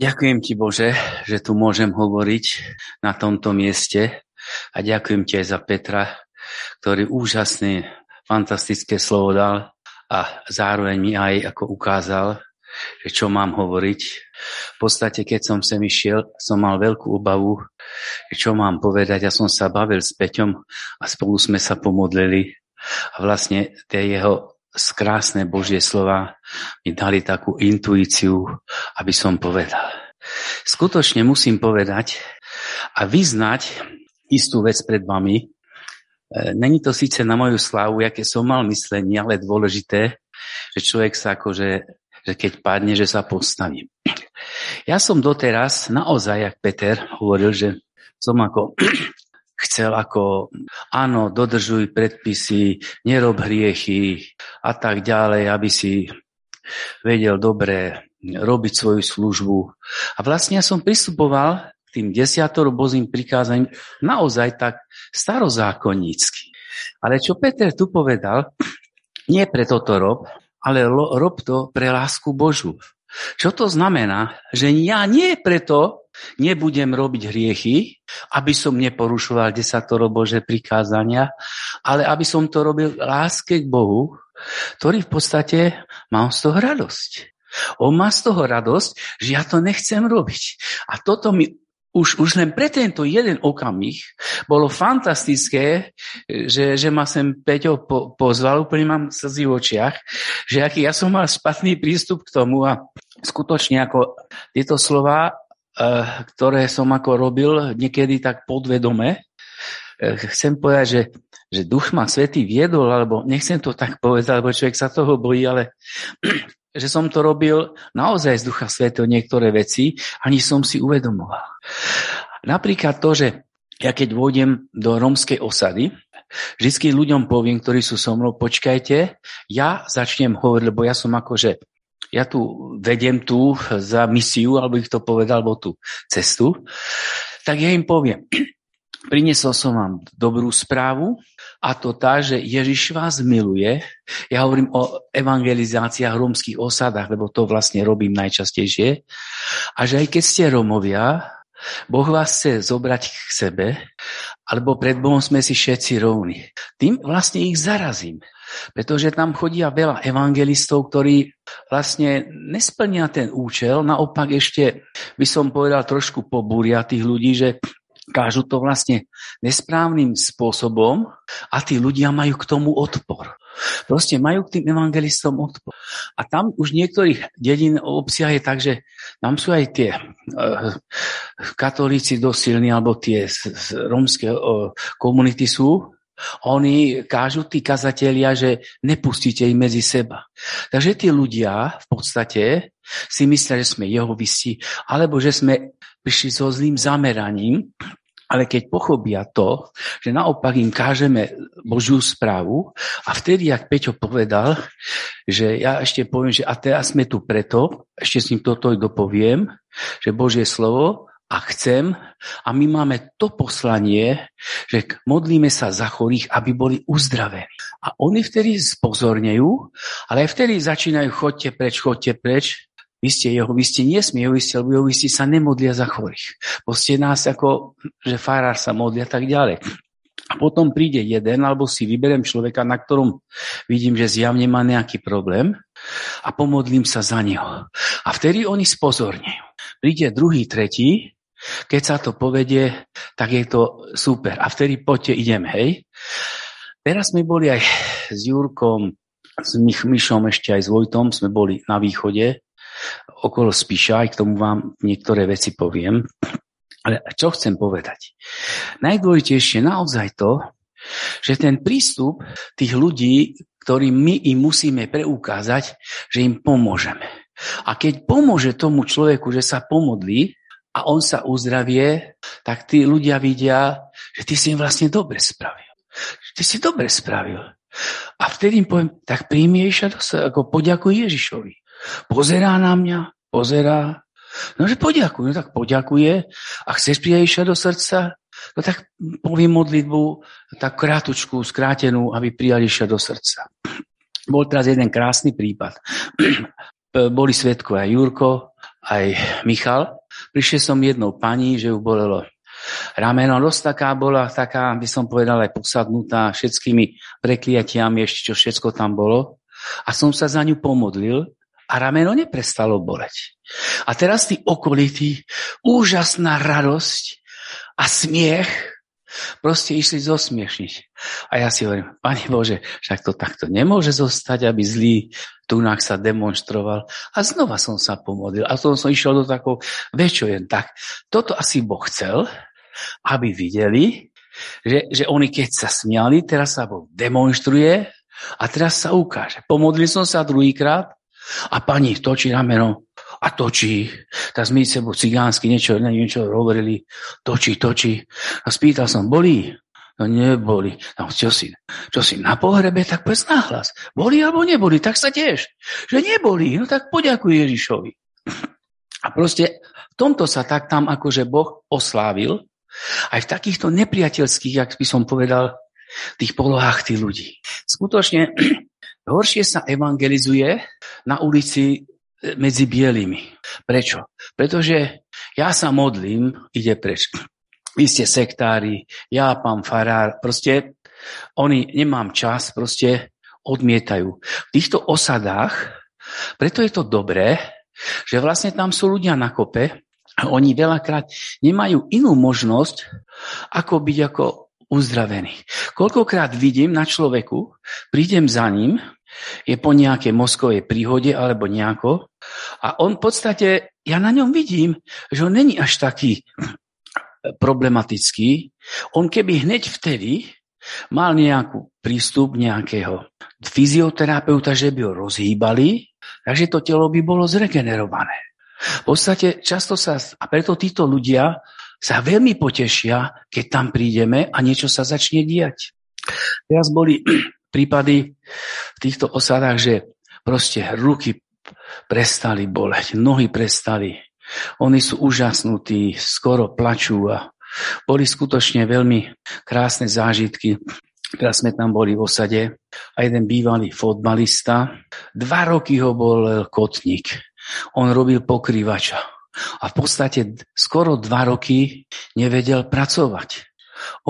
Ďakujem ti, Bože, že tu môžem hovoriť na tomto mieste a ďakujem ti aj za Petra, ktorý úžasné, fantastické slovo dal a zároveň mi aj ako ukázal, že čo mám hovoriť. V podstate, keď som sem išiel, som mal veľkú obavu, čo mám povedať. Ja som sa bavil s Peťom a spolu sme sa pomodlili a vlastne tie jeho krásne Božie slova mi dali takú intuíciu, aby som povedal. Skutočne musím povedať a vyznať istú vec pred vami. E, není to síce na moju slávu, aké som mal myslenie, ale dôležité, že človek sa akože, že keď padne, že sa postaví. Ja som doteraz naozaj, jak Peter hovoril, že som ako chcel ako, áno, dodržuj predpisy, nerob hriechy a tak ďalej, aby si vedel dobre robiť svoju službu. A vlastne ja som pristupoval k tým desiatoro bozím prikázaním naozaj tak starozákonnícky. Ale čo Peter tu povedal, nie preto to rob, ale rob to pre lásku Božu. Čo to znamená? Že ja nie preto nebudem robiť hriechy, aby som neporušoval desatoro Bože prikázania, ale aby som to robil láske k Bohu, ktorý v podstate má z toho radosť. On má z toho radosť, že ja to nechcem robiť. A toto mi už, už len pre tento jeden okamih bolo fantastické, že, že ma sem Peťo po, pozval, úplne mám slzy v očiach, že aký ja som mal špatný prístup k tomu a skutočne ako tieto slova ktoré som ako robil niekedy tak podvedome. Eh, chcem povedať, že, že duch ma svetý viedol, alebo nechcem to tak povedať, lebo človek sa toho bojí, ale že som to robil naozaj z ducha svetého niektoré veci, ani som si uvedomoval. Napríklad to, že ja keď vôjdem do rómskej osady, vždy ľuďom poviem, ktorí sú so mnou, počkajte, ja začnem hovoriť, lebo ja som akože ja tu vedem tu za misiu, alebo ich to povedal, alebo tú cestu, tak ja im poviem, priniesol som vám dobrú správu a to tá, že Ježiš vás miluje. Ja hovorím o evangelizáciách rómskych osadách, lebo to vlastne robím najčastejšie. A že aj keď ste Rómovia, Boh vás chce zobrať k sebe, alebo pred Bohom sme si všetci rovní. Tým vlastne ich zarazím. Pretože tam chodia veľa evangelistov, ktorí vlastne nesplnia ten účel, naopak ešte by som povedal trošku pobúria tých ľudí, že kážu to vlastne nesprávnym spôsobom a tí ľudia majú k tomu odpor. Proste majú k tým evangelistom odpor. A tam už niektorých dedín obsiah je tak, že tam sú aj tie uh, katolíci dosilní, alebo tie z, z rómske uh, komunity sú, oni kážu tí kazatelia, že nepustíte ich medzi seba. Takže tí ľudia v podstate si myslia, že sme jehovisti, alebo že sme prišli so zlým zameraním, ale keď pochopia to, že naopak im kážeme Božiu správu a vtedy, jak Peťo povedal, že ja ešte poviem, že a teraz sme tu preto, ešte s ním toto dopoviem, že Božie slovo a chcem, a my máme to poslanie, že modlíme sa za chorých, aby boli uzdravení. A oni vtedy spozornejú, ale vtedy začínajú, chodte preč, chodte preč, vy ste jeho, vy ste nesmie, vy ste, lebo vy ste sa nemodlia za chorých. Bo ste nás ako, že farár sa modlia tak ďalej. A potom príde jeden, alebo si vyberiem človeka, na ktorom vidím, že zjavne má nejaký problém a pomodlím sa za neho. A vtedy oni spozornejú. Príde druhý, tretí keď sa to povedie, tak je to super. A vtedy poďte, idem, hej. Teraz sme boli aj s Jurkom, s Mich- ešte aj s Vojtom, sme boli na východe, okolo Spíša, aj k tomu vám niektoré veci poviem. Ale čo chcem povedať? Najdôležitejšie naozaj to, že ten prístup tých ľudí, ktorým my im musíme preukázať, že im pomôžeme. A keď pomôže tomu človeku, že sa pomodlí, a on sa uzdravie, tak tí ľudia vidia, že ty si im vlastne dobre spravil. Ty si dobre spravil. A vtedy im poviem, tak príjmi Ježiša ako poďakuj Ježišovi. Pozerá na mňa, pozerá. No, že poďakuje, no tak poďakuje. A chceš prijať Ježiša do srdca? No tak poviem modlitbu, tak krátučku, skrátenú, aby prijali Ježiša do srdca. Bol teraz jeden krásny prípad. Boli svetkovia Jurko aj Michal. Prišiel som jednou pani, že ju bolelo rameno. Dosť taká bola, taká, by som povedal, aj posadnutá všetkými prekliatiami, ešte čo všetko tam bolo. A som sa za ňu pomodlil a rameno neprestalo boleť. A teraz tí okolití, úžasná radosť a smiech, proste išli zosmiešniť. A ja si hovorím, Pane Bože, však to takto nemôže zostať, aby zlý tunák sa demonstroval. A znova som sa pomodlil. A potom som išiel do takou väčšou Tak, toto asi Boh chcel, aby videli, že, že oni keď sa smiali, teraz sa Boh demonstruje a teraz sa ukáže. Pomodlil som sa druhýkrát a pani točí rameno a točí. Tak sme sebou cigánsky niečo, niečo hovorili. Točí, točí. A spýtal som, bolí? No neboli. No čo si, čo si na pohrebe, tak povedz nahlas. Boli alebo neboli, tak sa tiež. Že neboli, no tak poďakuj Ježišovi. A proste v tomto sa tak tam akože Boh oslávil, aj v takýchto nepriateľských, jak by som povedal, tých polohách tých ľudí. Skutočne Horšie sa evangelizuje na ulici medzi bielými. Prečo? Pretože ja sa modlím, ide preč. Vy ste sektári, ja pán farár, proste oni nemám čas, proste odmietajú. V týchto osadách, preto je to dobré, že vlastne tam sú ľudia na kope a oni veľakrát nemajú inú možnosť, ako byť ako uzdravený. Koľkokrát vidím na človeku, prídem za ním je po nejakej mozkovej príhode alebo nejako. A on v podstate, ja na ňom vidím, že on není až taký problematický. On keby hneď vtedy mal nejakú prístup nejakého fyzioterapeuta, že by ho rozhýbali, takže to telo by bolo zregenerované. V podstate často sa, a preto títo ľudia sa veľmi potešia, keď tam prídeme a niečo sa začne diať. Teraz boli prípady v týchto osadách, že proste ruky prestali boleť, nohy prestali. Oni sú úžasnutí, skoro plačú a boli skutočne veľmi krásne zážitky. Teraz sme tam boli v osade a jeden bývalý fotbalista, dva roky ho bol kotník. On robil pokrývača a v podstate skoro dva roky nevedel pracovať.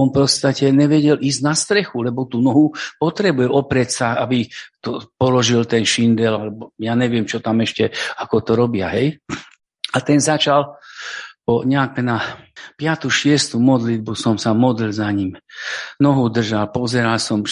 On proste nevedel ísť na strechu, lebo tú nohu potrebuje oprieť sa, aby to položil ten šindel, alebo ja neviem, čo tam ešte, ako to robia, hej. A ten začal po nejaké na 5. 6. modlitbu som sa modlil za ním. Nohu držal, pozeral som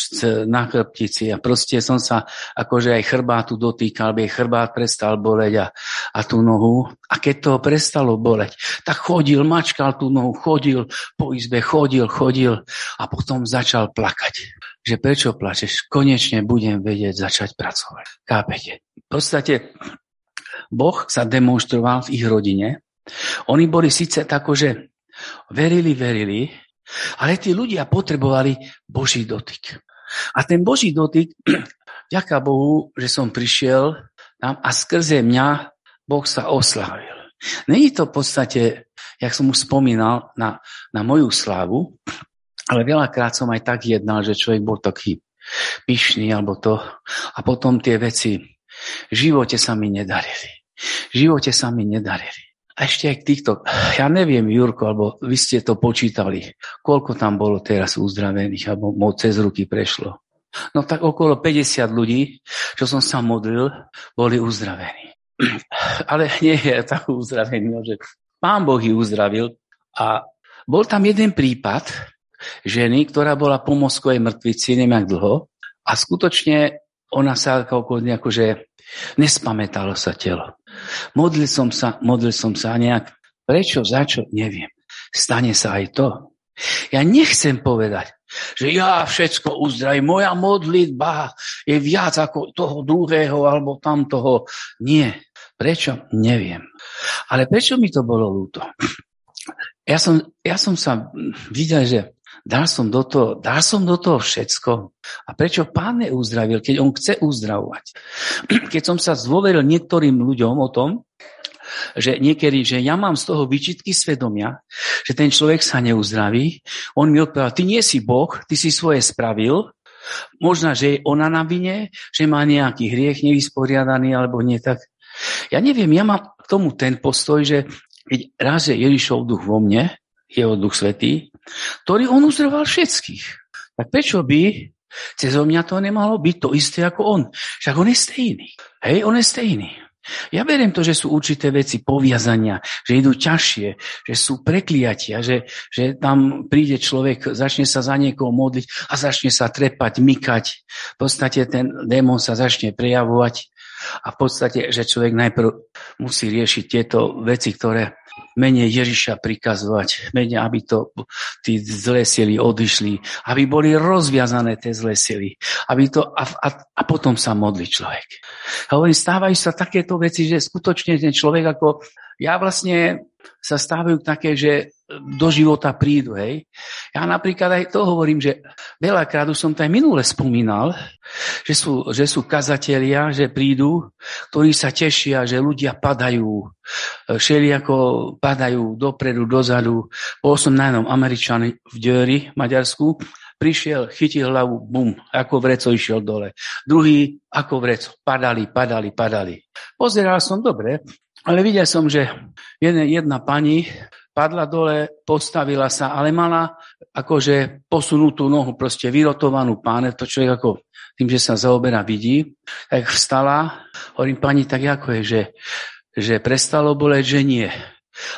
na chrbtici a proste som sa akože aj chrbátu dotýkal, aby chrbát prestal boleť a, a tú nohu. A keď to prestalo boleť, tak chodil, mačkal tú nohu, chodil po izbe, chodil, chodil a potom začal plakať. Že prečo plačeš? Konečne budem vedieť začať pracovať. Kápete? V podstate Boh sa demonstroval v ich rodine, oni boli síce tako, že verili, verili, ale tí ľudia potrebovali Boží dotyk. A ten Boží dotyk, ďaká Bohu, že som prišiel tam a skrze mňa Boh sa oslávil. Není to v podstate, jak som už spomínal, na, na moju slávu, ale veľakrát som aj tak jednal, že človek bol taký pyšný alebo to. A potom tie veci v živote sa mi nedarili. V živote sa mi nedarili. A ešte aj týchto, ja neviem, Jurko, alebo vy ste to počítali, koľko tam bolo teraz uzdravených, alebo cez ruky prešlo. No tak okolo 50 ľudí, čo som sa modlil, boli uzdravení. Ale nie je tak uzdravený, že pán Boh ich uzdravil. A bol tam jeden prípad ženy, ktorá bola po mozkovej mŕtvici, neviem dlho, a skutočne ona sa ako, akože nespamätalo sa telo. Modlil som sa, modlil som sa nejak. Prečo, za čo, neviem. Stane sa aj to. Ja nechcem povedať, že ja všetko uzdravím, moja modlitba je viac ako toho druhého alebo tamtoho. Nie. Prečo? Neviem. Ale prečo mi to bolo ľúto? Ja som, ja som sa videl, že Dal som do toho, dal som do toho všetko. A prečo pán neuzdravil, keď on chce uzdravovať? Keď som sa zdôveril niektorým ľuďom o tom, že niekedy, že ja mám z toho vyčitky svedomia, že ten človek sa neuzdraví, on mi odpovedal, ty nie si Boh, ty si svoje spravil, možno, že je ona na vine, že má nejaký hriech nevysporiadaný alebo nie tak. Ja neviem, ja mám tomu ten postoj, že keď raz je Ježišov duch vo mne, jeho duch svetý, ktorý on uzdravoval všetkých. Tak prečo by cez mňa to nemalo byť to isté ako on? Však on je stejný. Hej, on je stejný. Ja verím to, že sú určité veci poviazania, že idú ťažšie, že sú prekliatia, že, že tam príde človek, začne sa za niekoho modliť a začne sa trepať, mykať. V podstate ten démon sa začne prejavovať a v podstate, že človek najprv musí riešiť tieto veci, ktoré menej Ježiša prikazovať, menej, aby to tí zlé sily odišli, aby boli rozviazané tie zlé sily, aby to, a, a, a potom sa modli človek. Hovorím, stávajú sa takéto veci, že skutočne ten človek ako, ja vlastne sa stávajú také, že do života prídu. Hej. Ja napríklad aj to hovorím, že veľakrát už som to aj minule spomínal, že sú, že sú kazatelia, že prídu, ktorí sa tešia, že ľudia padajú, všeli ako padajú dopredu, dozadu. Bol som na jednom Američan v Djöri, Maďarsku, prišiel, chytil hlavu, bum, ako vreco išiel dole. Druhý, ako vreco, padali, padali, padali. Pozeral som dobre, ale videl som, že jedna, jedna pani padla dole, postavila sa, ale mala akože posunutú nohu, proste vyrotovanú páne, to človek ako tým, že sa zaoberá, vidí, tak vstala, hovorím pani, tak ako je, že, že prestalo boleť, že nie.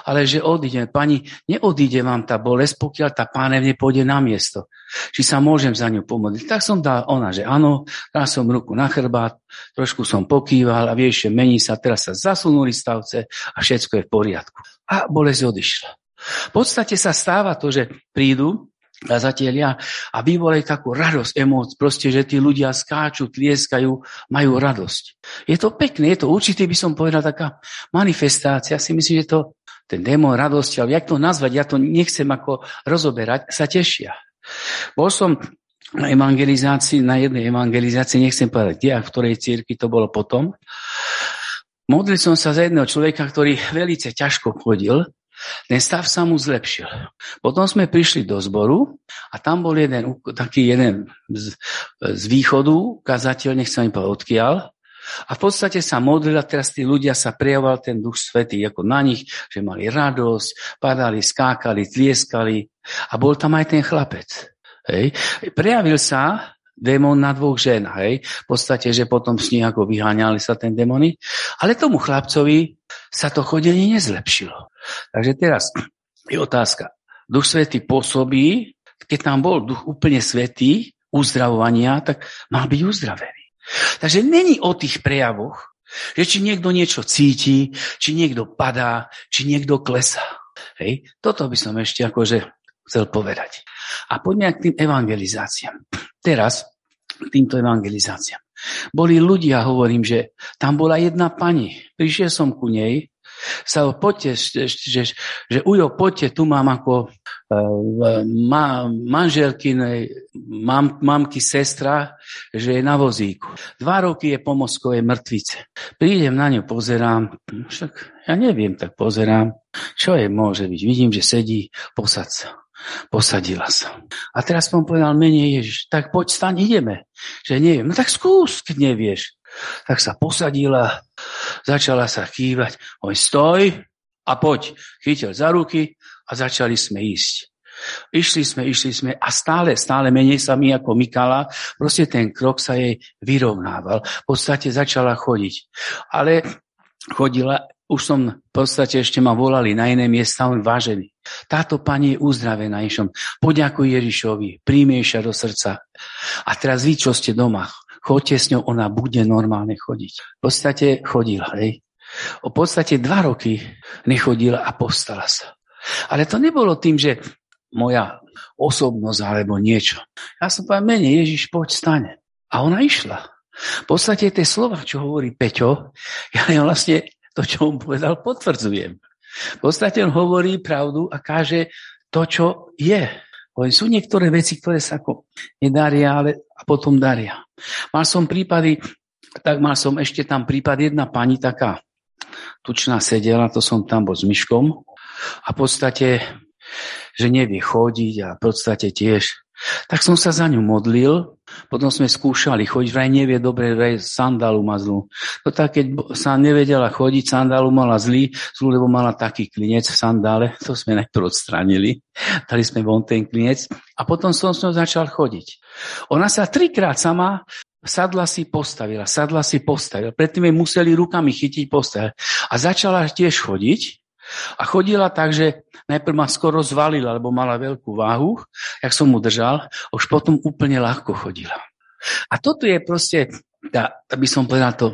Ale že odíde, pani, neodíde vám tá bolesť, pokiaľ tá pánev nepôjde na miesto. Či sa môžem za ňu pomodliť. Tak som dal ona, že áno, dal som ruku na chrbát, trošku som pokýval a vieš, mení sa, teraz sa zasunuli stavce a všetko je v poriadku a bolesť odišla. V podstate sa stáva to, že prídu kazatelia a vyvolajú takú radosť, emóc, proste, že tí ľudia skáču, tlieskajú, majú radosť. Je to pekné, je to určite, by som povedal, taká manifestácia. Si myslím, že to ten démon radosti, ale jak to nazvať, ja to nechcem ako rozoberať, sa tešia. Bol som na evangelizácii, na jednej evangelizácii, nechcem povedať, kde a v ktorej círky to bolo potom. Modlil som sa za jedného človeka, ktorý veľmi ťažko chodil. Ten stav sa mu zlepšil. Potom sme prišli do zboru a tam bol jeden, taký jeden z, z východu, kazateľ, nechcem povedať odkiaľ, a v podstate sa modlil a teraz tí ľudia sa prejavoval ten duch svetý ako na nich, že mali radosť, padali, skákali, tlieskali a bol tam aj ten chlapec. Hej. Prejavil sa démon na dvoch žen, hej. V podstate, že potom s nich ako vyháňali sa ten démony. Ale tomu chlapcovi sa to chodenie nezlepšilo. Takže teraz je otázka. Duch Svetý pôsobí, keď tam bol duch úplne svetý, uzdravovania, tak mal byť uzdravený. Takže není o tých prejavoch, že či niekto niečo cíti, či niekto padá, či niekto klesá. Hej? Toto by som ešte akože chcel povedať. A poďme k tým evangelizáciám. Teraz k týmto evangelizáciám. Boli ľudia, hovorím, že tam bola jedna pani. Prišiel som ku nej, sa poďte, že, že, že ujo, poďte, tu mám ako uh, ma, manželky, mám, mamky sestra, že je na vozíku. Dva roky je po mozkovej mŕtvice. Prídem na ňu, pozerám, však ja neviem, tak pozerám, čo je, môže byť. Vidím, že sedí, posad sa. Posadila sa. A teraz som povedal, menej Ježiš, tak poď staň, ideme. Že neviem. No tak skús, keď nevieš. Tak sa posadila, začala sa kývať. Oj, stoj a poď. Chytil za ruky a začali sme ísť. Išli sme, išli sme a stále, stále menej sa mi ako mykala. Proste ten krok sa jej vyrovnával. V podstate začala chodiť. Ale chodila už som v podstate ešte ma volali na iné miesta, on vážený. Táto pani je uzdravená, Išom. Poďakuj Ježišovi, príjme sa do srdca. A teraz vy, čo ste doma, chodte s ňou, ona bude normálne chodiť. V podstate chodila, hej. O podstate dva roky nechodila a postala sa. Ale to nebolo tým, že moja osobnosť alebo niečo. Ja som povedal, menej Ježiš, poď stane. A ona išla. V podstate tie slova, čo hovorí Peťo, ja vlastne to, čo on povedal, potvrdzujem. V podstate on hovorí pravdu a káže to, čo je. Hovorím, sú niektoré veci, ktoré sa ako nedaria, ale a potom daria. Mal som prípady, tak mal som ešte tam prípad, jedna pani taká tučná sedela, to som tam bol s myškom a v podstate, že nevie chodiť a v podstate tiež Tak som sa za ňu modlil, potom sme skúšali chodiť, vraj nevie dobre, vraj sandálu má zlú. No tak keď sa nevedela chodiť, sandálu mala zlý, zlú, lebo mala taký klinec v sandále, to sme najprv odstranili, dali sme von ten klinec a potom som s ňou začal chodiť. Ona sa trikrát sama sadla si postavila, sadla si postavila. Predtým jej museli rukami chytiť postavila. A začala tiež chodiť a chodila tak, že najprv ma skoro zvalila, lebo mala veľkú váhu, jak som mu držal, už potom úplne ľahko chodila. A toto je proste, tá, by som povedal, to,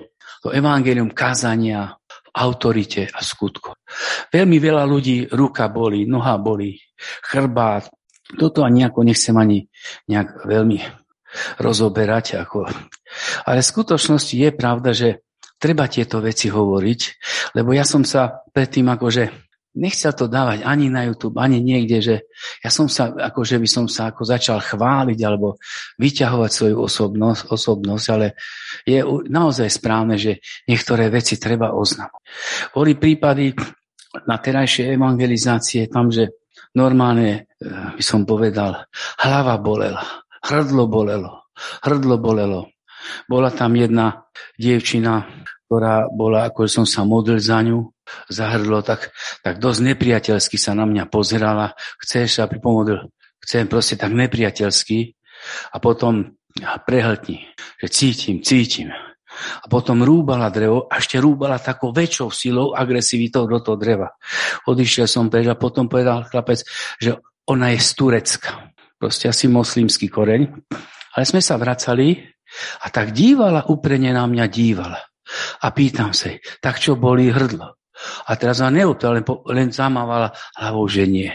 to evangelium kázania v autorite a skutku. Veľmi veľa ľudí ruka boli, noha boli, chrbát. Toto ani nejako nechcem ani nejak veľmi rozoberať. Ako. Ale v skutočnosti je pravda, že treba tieto veci hovoriť, lebo ja som sa predtým akože nechcel to dávať ani na YouTube, ani niekde, že ja som sa, akože by som sa ako začal chváliť alebo vyťahovať svoju osobnosť, osobnosť, ale je naozaj správne, že niektoré veci treba oznamovať. Boli prípady na terajšie evangelizácie tam, že normálne, eh, by som povedal, hlava bolela, hrdlo bolelo, hrdlo bolelo. Bola tam jedna dievčina, ktorá bola, ako som sa modlil za ňu, zahrdlo, tak, tak dosť nepriateľsky sa na mňa pozerala. Chceš, aby pomodlil? Chcem proste tak nepriateľsky. A potom prehltni, že cítim, cítim. A potom rúbala drevo a ešte rúbala takou väčšou silou, agresivitou do toho dreva. Odišiel som preč a potom povedal chlapec, že ona je z Turecka. Proste asi moslimský koreň. Ale sme sa vracali a tak dívala, uprene na mňa dívala. A pýtam sa, tak čo boli hrdlo? A teraz ma neutala, len, len zamávala hlavou, že nie.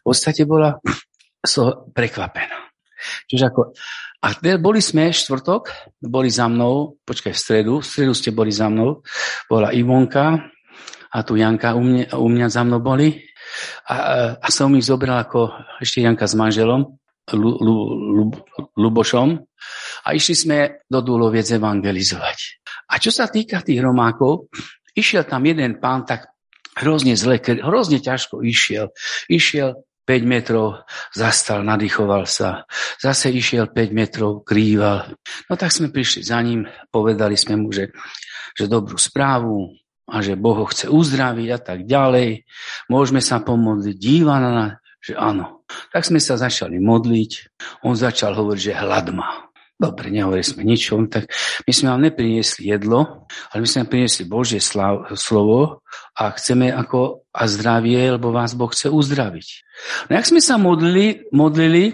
V podstate bola so prekvapená. Čiže ako, a boli sme štvrtok, boli za mnou, počkaj, v stredu, v stredu ste boli za mnou, bola Ivonka a tu Janka u mňa, u mňa za mnou boli a, a som ich zobral ako ešte Janka s manželom, Lu, Lu, Lu, Lubošom a išli sme do Dúloviec evangelizovať. A čo sa týka tých Romákov, išiel tam jeden pán tak hrozne zle, hrozne ťažko išiel. Išiel 5 metrov, zastal, nadýchoval sa. Zase išiel 5 metrov, krýval. No tak sme prišli za ním, povedali sme mu, že, že dobrú správu a že Boh ho chce uzdraviť a tak ďalej. Môžeme sa pomodliť. Díva na že áno. Tak sme sa začali modliť. On začal hovoriť, že hlad má. Dobre, nehovorili sme nič, tak my sme vám nepriniesli jedlo, ale my sme vám priniesli Božie slav, slovo a chceme ako a zdravie, lebo vás Boh chce uzdraviť. No ak sme sa modlili, modlili,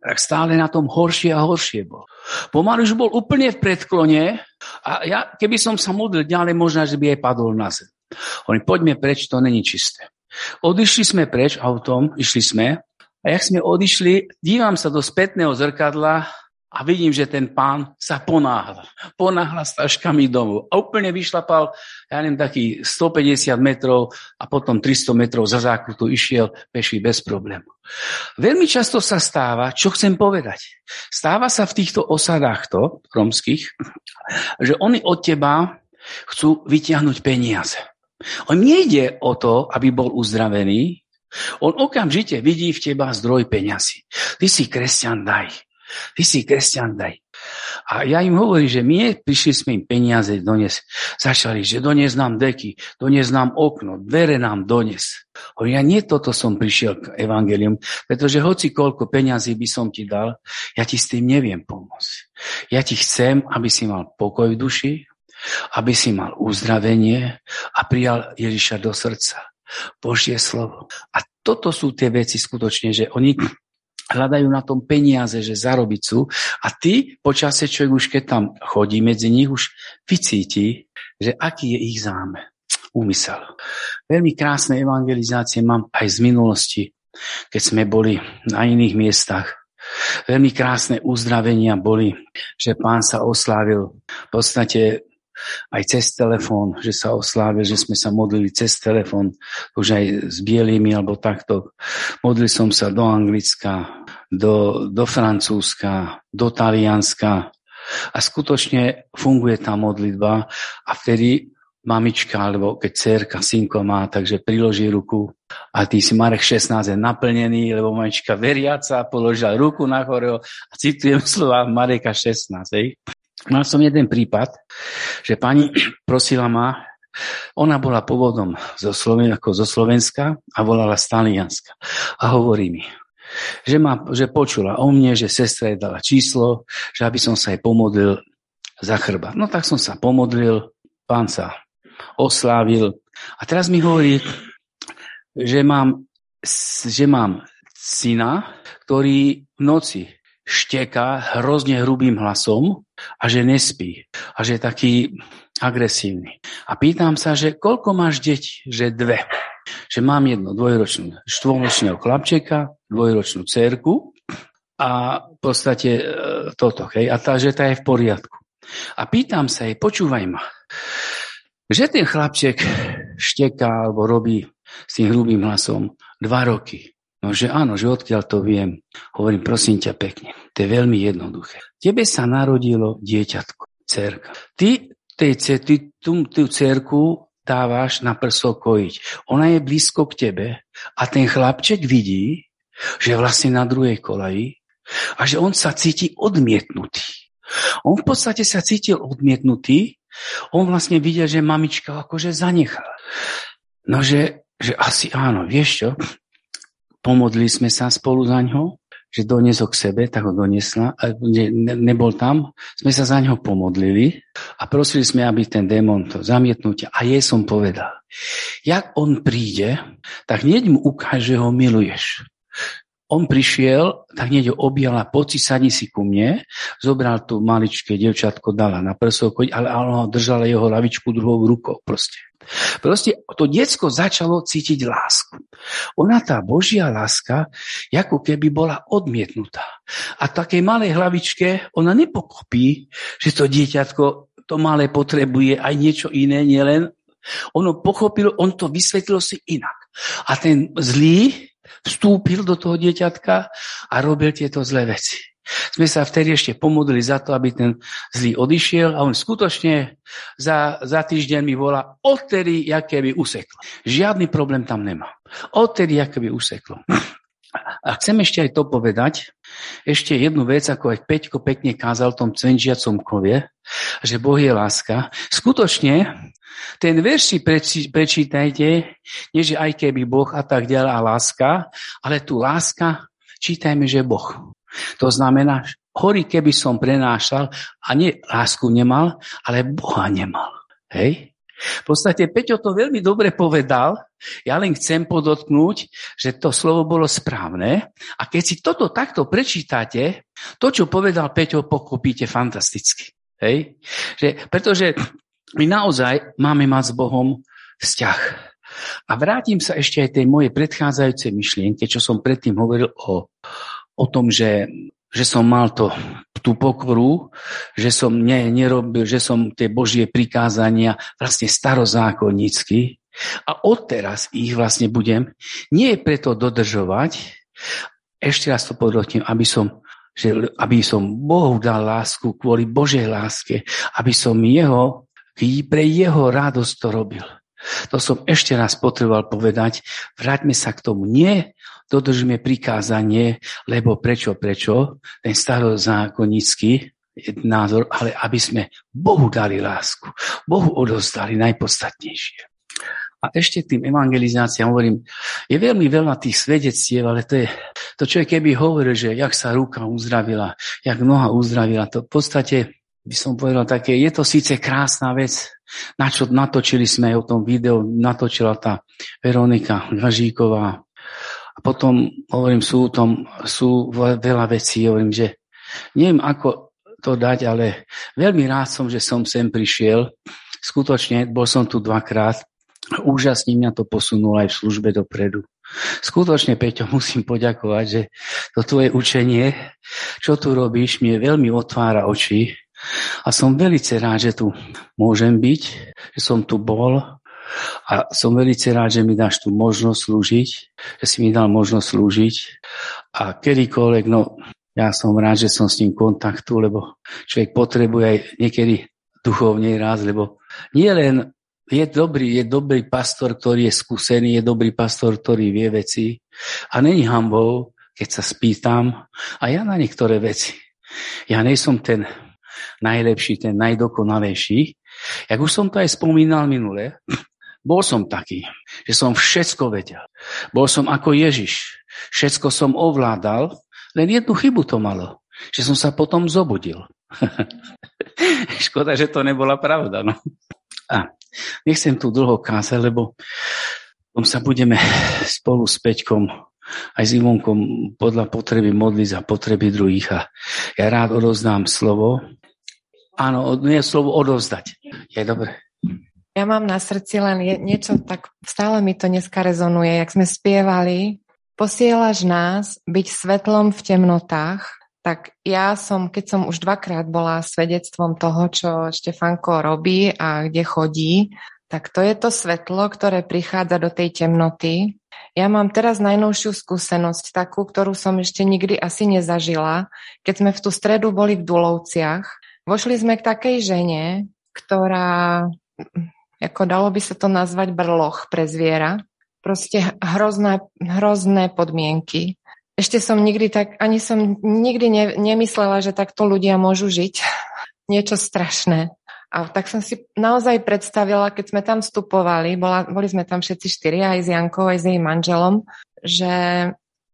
tak stále na tom horšie a horšie bol. Pomaly už bol úplne v predklone a ja, keby som sa modlil ďalej, možno, že by aj padol na zem. Oni, poďme preč, to není čisté. Odišli sme preč autom, išli sme a jak sme odišli, dívam sa do spätného zrkadla a vidím, že ten pán sa ponáhla. Ponáhla s taškami domov. A úplne vyšlapal, ja neviem, taký 150 metrov a potom 300 metrov za zákrutu išiel peši bez problému. Veľmi často sa stáva, čo chcem povedať, stáva sa v týchto osadách to, romských, že oni od teba chcú vytiahnuť peniaze. On nejde o to, aby bol uzdravený, on okamžite vidí v teba zdroj peňazí. Ty si kresťan, daj. Ty si kresťan, daj. A ja im hovorím, že my prišli sme im peniaze dones. Začali, že dones nám deky, dones nám okno, dvere nám dones. Hovorím, ja nie toto som prišiel k evangelium, pretože hoci koľko peňazí by som ti dal, ja ti s tým neviem pomôcť. Ja ti chcem, aby si mal pokoj v duši, aby si mal uzdravenie a prijal Ježiša do srdca. Božie slovo. A toto sú tie veci skutočne, že oni hľadajú na tom peniaze, že zarobiť sú. A ty, počasie človek už keď tam chodí medzi nich, už vycíti, že aký je ich zámer, úmysel. Veľmi krásne evangelizácie mám aj z minulosti, keď sme boli na iných miestach. Veľmi krásne uzdravenia boli, že pán sa oslávil v podstate aj cez telefón, že sa oslávil, že sme sa modlili cez telefón, už aj s bielými alebo takto. Modlil som sa do Anglicka, do, do Francúzska, do Talianska a skutočne funguje tá modlitba a vtedy mamička, alebo keď cerka, synko má, takže priloží ruku A ty si Marek 16 je naplnený, lebo mamička veriaca položila ruku na chorého a citujem slova Mareka 16. Hej. Mal som jeden prípad, že pani prosila ma, ona bola pôvodom zo, Sloven- ako zo Slovenska a volala z Talianska. A hovorí mi, že, ma, že počula o mne, že sestra jej dala číslo, že aby som sa jej pomodlil za chrba. No tak som sa pomodlil, pán sa oslávil. A teraz mi hovorí, že mám, že mám syna, ktorý v noci šteká hrozne hrubým hlasom a že nespí. A že je taký agresívny. A pýtam sa, že koľko máš deti? Že dve. Že mám jedno dvojročnú, štvoročného chlapčeka, dvojročnú cerku a v podstate e, toto. Hej? A tá, že tá je v poriadku. A pýtam sa jej, počúvaj ma, že ten chlapček šteká alebo robí s tým hrubým hlasom dva roky. No, že áno, že odkiaľ to viem. Hovorím, prosím ťa pekne, to je veľmi jednoduché. Tebe sa narodilo dieťatko, cerka. Ty tej, ty tú, tú cerku dávaš na prso kojiť. Ona je blízko k tebe a ten chlapček vidí, že vlastne na druhej kolaji a že on sa cíti odmietnutý. On v podstate sa cítil odmietnutý, on vlastne videl, že mamička akože zanechala. No, že, že asi áno, vieš čo, pomodli sme sa spolu za ňo že doniesol k sebe, tak ho doniesla, ne, ne, nebol tam, sme sa za ňo pomodlili a prosili sme, aby ten démon to zamietnutia a jej som povedal, jak on príde, tak hneď mu ukáže, že ho miluješ. On prišiel, tak hneď ho objala, poci sadni si ku mne, zobral tu maličké devčatko, dala na prsok, ale ona držala jeho lavičku druhou rukou proste. Proste to diecko začalo cítiť lásku. Ona, tá Božia láska, ako keby bola odmietnutá. A takej malej hlavičke ona nepokopí, že to dieťatko, to malé potrebuje aj niečo iné, nielen ono pochopilo, on to vysvetlil si inak. A ten zlý vstúpil do toho dieťatka a robil tieto zlé veci. Sme sa vtedy ešte pomodlili za to, aby ten zlý odišiel a on skutočne za, za týždeň mi volá, odtedy, aké by useklo. Žiadny problém tam nemá. Odtedy, aké by useklo. A chcem ešte aj to povedať, ešte jednu vec, ako aj Peťko pekne kázal v tom cvenžiacom kove, že Boh je láska. Skutočne, ten verš si prečítajte, nie že aj keby Boh a tak ďalej a láska, ale tu láska, čítajme, že Boh. To znamená, hory keby som prenášal a nie lásku nemal, ale Boha nemal. Hej? V podstate Peťo to veľmi dobre povedal, ja len chcem podotknúť, že to slovo bolo správne a keď si toto takto prečítate, to, čo povedal Peťo, pokopíte fantasticky. Hej? Že, pretože my naozaj máme mať s Bohom vzťah. A vrátim sa ešte aj tej mojej predchádzajúcej myšlienke, čo som predtým hovoril o o tom, že, že som mal to, tú pokoru, že som ne, nerobil, že som tie Božie prikázania vlastne starozákonnícky a odteraz ich vlastne budem nie preto dodržovať, ešte raz to podotím, aby som že aby som Bohu dal lásku kvôli Božej láske, aby som jeho, pre jeho radosť to robil. To som ešte raz potreboval povedať. Vráťme sa k tomu. Nie dodržíme prikázanie, lebo prečo, prečo, ten starozákonnický názor, ale aby sme Bohu dali lásku. Bohu odozdali najpodstatnejšie. A ešte k tým evangelizáciám hovorím, je veľmi veľa tých svedectiev, ale to je, to človek keby hovoril, že jak sa ruka uzdravila, jak noha uzdravila, to v podstate by som povedal také, je to síce krásna vec, na čo natočili sme o tom videu, natočila tá Veronika Gažíková, a potom, hovorím, sú, tom, sú veľa vecí, hovorím, že neviem, ako to dať, ale veľmi rád som, že som sem prišiel. Skutočne, bol som tu dvakrát. Úžasne mňa to posunulo aj v službe dopredu. Skutočne, Peťo, musím poďakovať, že to tvoje učenie, čo tu robíš, mi veľmi otvára oči. A som veľmi rád, že tu môžem byť, že som tu bol a som veľmi rád, že mi dáš tú možnosť slúžiť, že si mi dal možnosť slúžiť a kedykoľvek, no ja som rád, že som s ním kontaktu, lebo človek potrebuje aj niekedy duchovne raz, lebo nie len je dobrý, je dobrý pastor, ktorý je skúsený, je dobrý pastor, ktorý vie veci a není hambou, keď sa spýtam a ja na niektoré veci. Ja nejsom ten najlepší, ten najdokonalejší. Jak už som to aj spomínal minule, bol som taký, že som všetko vedel. Bol som ako Ježiš. Všetko som ovládal, len jednu chybu to malo, že som sa potom zobudil. Škoda, že to nebola pravda. No. A nechcem tu dlho kázať, lebo tom sa budeme spolu s Peťkom aj s Ivonkom podľa potreby modliť za potreby druhých a ja rád odozdám slovo. Áno, nie slovo odovzdať. Je dobre. Ja mám na srdci len niečo, tak stále mi to dneska rezonuje, jak sme spievali. Posielaš nás byť svetlom v temnotách, tak ja som, keď som už dvakrát bola svedectvom toho, čo Štefanko robí a kde chodí, tak to je to svetlo, ktoré prichádza do tej temnoty. Ja mám teraz najnovšiu skúsenosť, takú, ktorú som ešte nikdy asi nezažila. Keď sme v tú stredu boli v Dulovciach, vošli sme k takej žene, ktorá ako dalo by sa to nazvať brloch pre zviera. Proste hrozné, hrozné podmienky. Ešte som nikdy tak, ani som nikdy ne, nemyslela, že takto ľudia môžu žiť. Niečo strašné. A tak som si naozaj predstavila, keď sme tam vstupovali, bola, boli sme tam všetci štyri, aj s Jankou, aj s jej manželom, že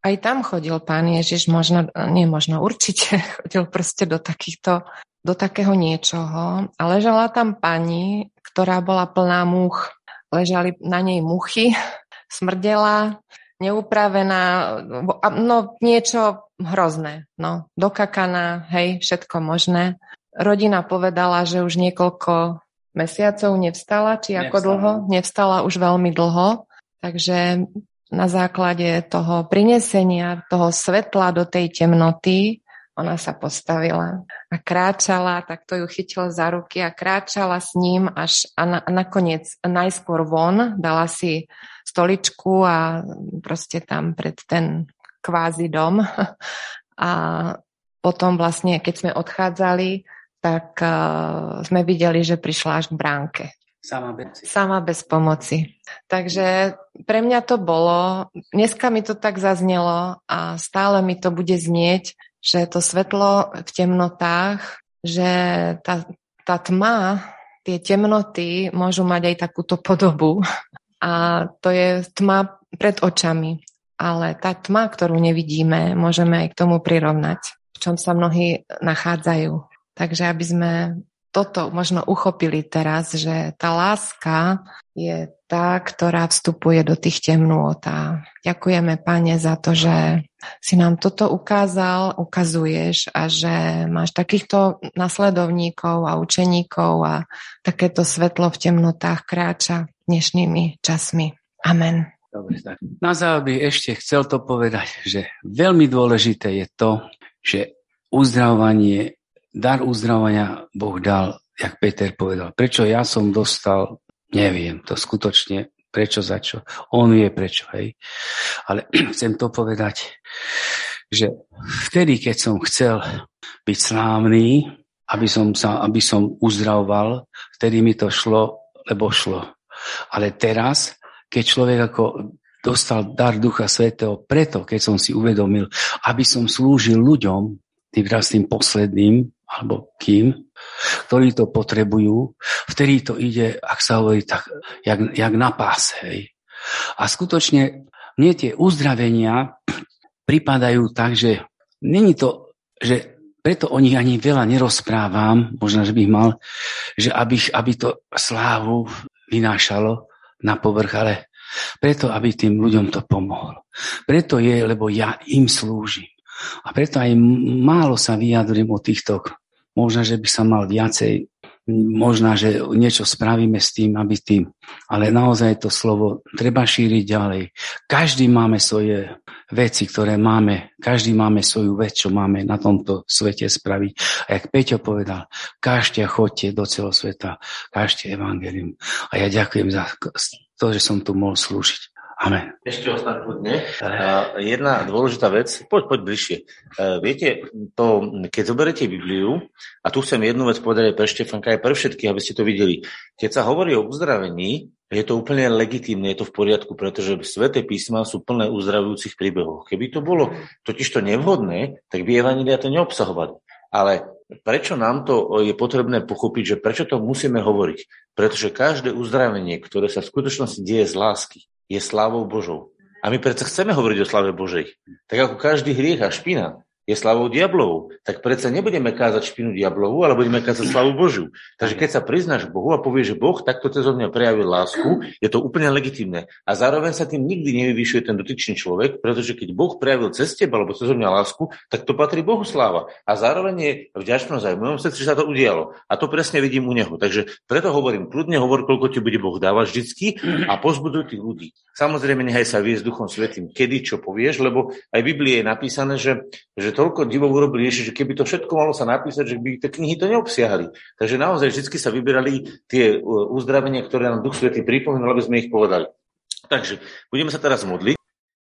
aj tam chodil pán Ježiš, možno, nie možno, určite chodil proste do takýchto, do takého niečoho. A ležala tam pani, ktorá bola plná múch. Ležali na nej muchy, smrdela, neupravená, no niečo hrozné, no, dokakaná, hej, všetko možné. Rodina povedala, že už niekoľko mesiacov nevstala, či ako nevstala. dlho? Nevstala už veľmi dlho, takže na základe toho prinesenia toho svetla do tej temnoty ona sa postavila a kráčala, tak to ju chytil za ruky a kráčala s ním až a, na, a nakoniec najskôr von, dala si stoličku a proste tam pred ten kvázi dom a potom vlastne, keď sme odchádzali, tak uh, sme videli, že prišla až k bránke. Sama bez. Sama bez pomoci. Takže pre mňa to bolo, dneska mi to tak zaznelo a stále mi to bude znieť, že to svetlo v temnotách, že tá, tá tma, tie temnoty môžu mať aj takúto podobu a to je tma pred očami. Ale tá tma, ktorú nevidíme, môžeme aj k tomu prirovnať, v čom sa mnohí nachádzajú. Takže aby sme toto možno uchopili teraz, že tá láska je tá, ktorá vstupuje do tých temnôt. A ďakujeme, Pane, za to, že si nám toto ukázal, ukazuješ a že máš takýchto nasledovníkov a učeníkov a takéto svetlo v temnotách kráča dnešnými časmi. Amen. Dobre, tak. Na záver ešte chcel to povedať, že veľmi dôležité je to, že uzdravovanie dar uzdravania Boh dal, jak Peter povedal. Prečo ja som dostal, neviem to skutočne, prečo za čo. On vie prečo, hej. Ale chcem to povedať, že vtedy, keď som chcel byť slávny, aby som, sa, aby som uzdravoval, vtedy mi to šlo, lebo šlo. Ale teraz, keď človek ako dostal dar Ducha Svetého, preto, keď som si uvedomil, aby som slúžil ľuďom, tým raz tým posledným, alebo kým, ktorí to potrebujú, vtedy to ide, ak sa hovorí, tak jak, jak na pás. Hej. A skutočne mne tie uzdravenia pripadajú tak, že není to, že preto o nich ani veľa nerozprávam, možno, že bych mal, že aby, aby to slávu vynášalo na povrch, ale preto, aby tým ľuďom to pomohlo. Preto je, lebo ja im slúžim. A preto aj málo sa vyjadrím o týchto Možno, že by sa mal viacej, možno, že niečo spravíme s tým, aby tým, ale naozaj to slovo treba šíriť ďalej. Každý máme svoje veci, ktoré máme, každý máme svoju vec, čo máme na tomto svete spraviť. A jak Peťo povedal, každý chodte do celého sveta, každý evangelium. A ja ďakujem za to, že som tu mohol slúžiť. Amen. Ešte ostaň kľudne. Jedna dôležitá vec, poď, poď bližšie. Viete, to, keď zoberete Bibliu, a tu chcem jednu vec povedať aj pre Štefanka, aj pre všetkých, aby ste to videli. Keď sa hovorí o uzdravení, je to úplne legitímne, je to v poriadku, pretože sveté písma sú plné uzdravujúcich príbehov. Keby to bolo totiž to nevhodné, tak by Evangelia to neobsahovali. Ale prečo nám to je potrebné pochopiť, že prečo to musíme hovoriť? Pretože každé uzdravenie, ktoré sa v skutočnosti deje z lásky, je slávou Božou. A my predsa chceme hovoriť o slave Božej. Tak ako každý hriech a špina je slavou diablovou, tak predsa nebudeme kázať špinu diablovú, ale budeme kázať slavu Božiu. Takže keď sa priznáš Bohu a povieš, že Boh takto cez mňa prejavil lásku, je to úplne legitimné. A zároveň sa tým nikdy nevyvyšuje ten dotyčný človek, pretože keď Boh prejavil cez teba alebo cez mňa lásku, tak to patrí Bohu sláva. A zároveň je vďačnosť aj v mojom srdci, že sa to udialo. A to presne vidím u neho. Takže preto hovorím, kľudne hovor, koľko ti bude Boh dávať vždycky a pozbuduj tých ľudí. Samozrejme, nechaj sa viesť Duchom Svetým, kedy čo povieš, lebo aj v Biblii je napísané, že, že toľko divov urobili Ježiš, že keby to všetko malo sa napísať, že by tie knihy to neobsiahli. Takže naozaj vždy sa vyberali tie uh, uzdravenia, ktoré nám Duch Svetý pripomínal, aby sme ich povedali. Takže budeme sa teraz modliť.